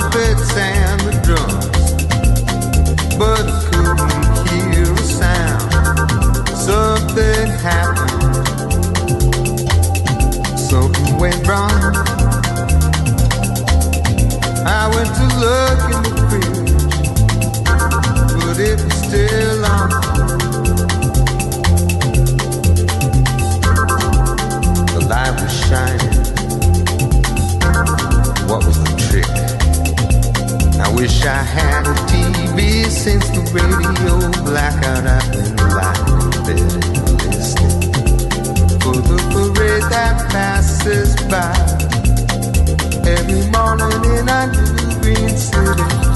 trumpets and I had a TV since the radio blackout. I've been lying in bed and listening for the parade that passes by every morning in our new green city.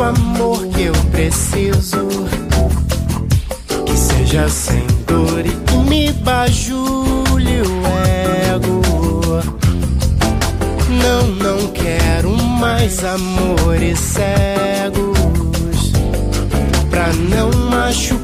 O amor que eu preciso. Que seja sem dor e que me bajule o ego. Não, não quero mais amores cegos. Pra não machucar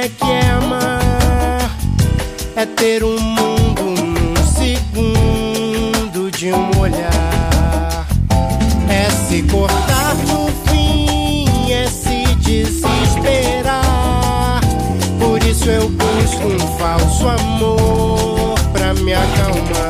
é que é amar? É ter um mundo num segundo de um olhar. É se cortar no fim, é se desesperar. Por isso eu busco um falso amor pra me acalmar.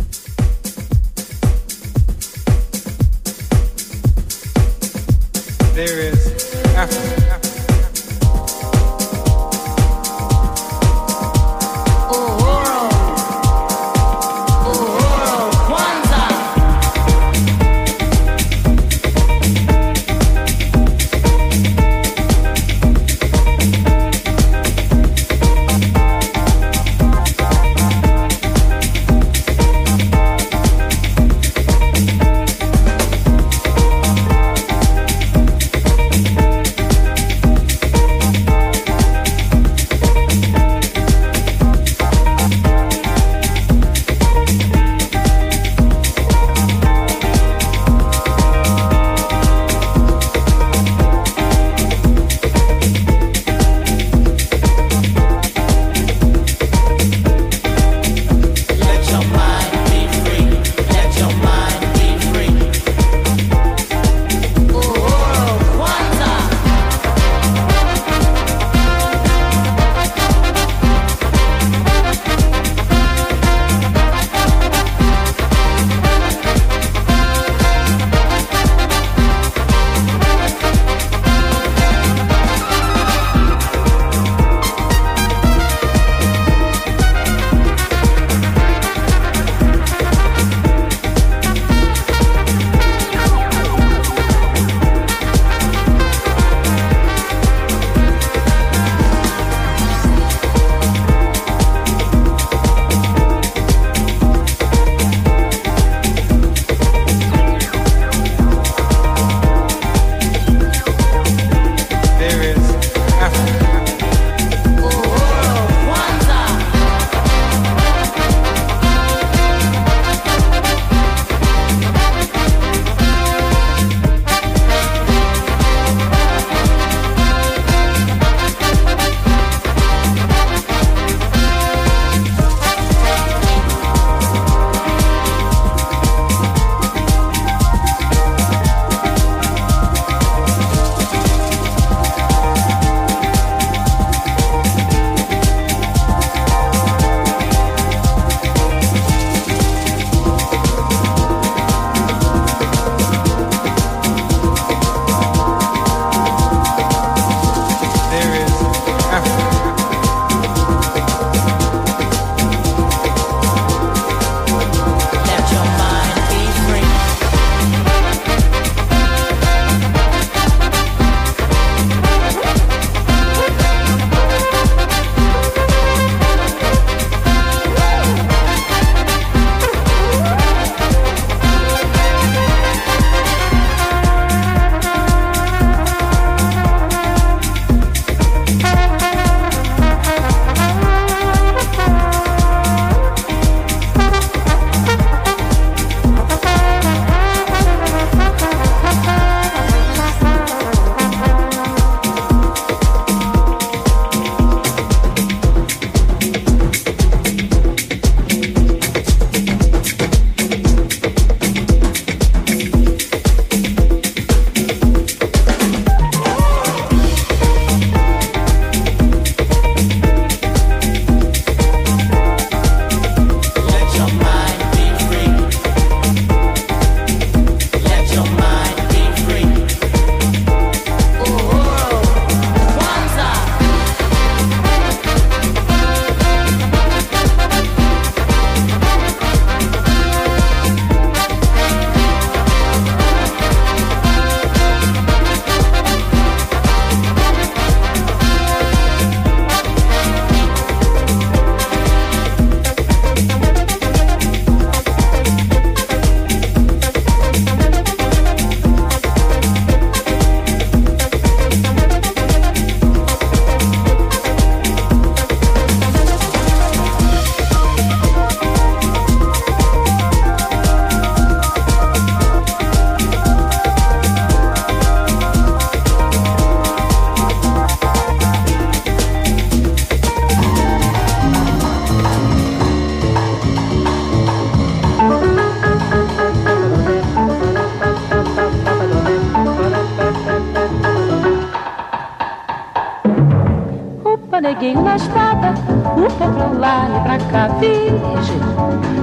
Neguinho na estrada, upa pra lá e pra cá, virgem.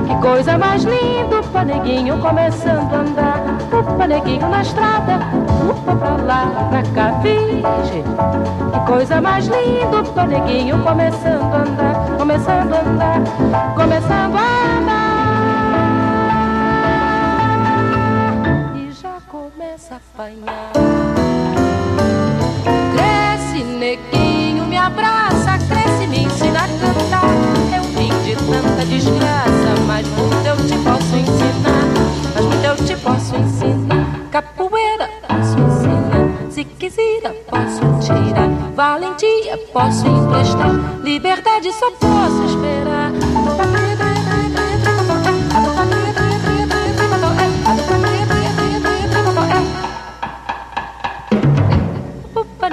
Que coisa mais linda, upa neguinho começando a andar, upa neguinho na estrada, upa pra lá e pra cá, virgem. Que coisa mais linda, upa neguinho começando a andar, começando a andar, começando a andar. E já começa a apanhar. Desgraça, mas muito eu te posso ensinar. Mas muito eu te posso ensinar. Capoeira, posso ensinar. Se quiser, posso tirar. Valentia, posso emprestar. Liberdade, só posso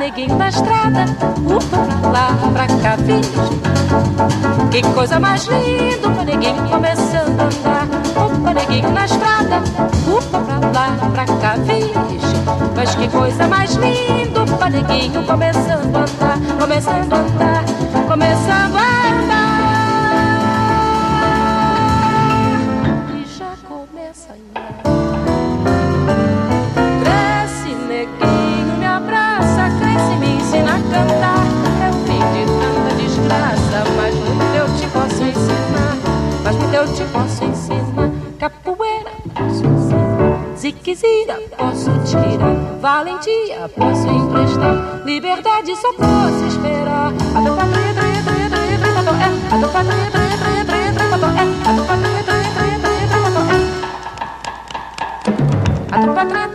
neguinho na estrada, upa pra lá, pra cá, virgem. Que coisa mais linda, upa, neguinho começando a andar. Upa, neguinho na estrada, pra lá, pra cá, virgem. Mas que coisa mais linda, upa, neguinho começando a andar, começando a andar, começando a andar. Capoeira, posso ensinar. Se quiser, posso tirar. Valentia, posso emprestar. Liberdade, só posso esperar. A tua patria, tria, tria, tria, tria, tria, é. A tua patria, tria, tria, tria, tria, tria, é. A tua patria, tria, tria, tria, tria, tria, é. A tua patria,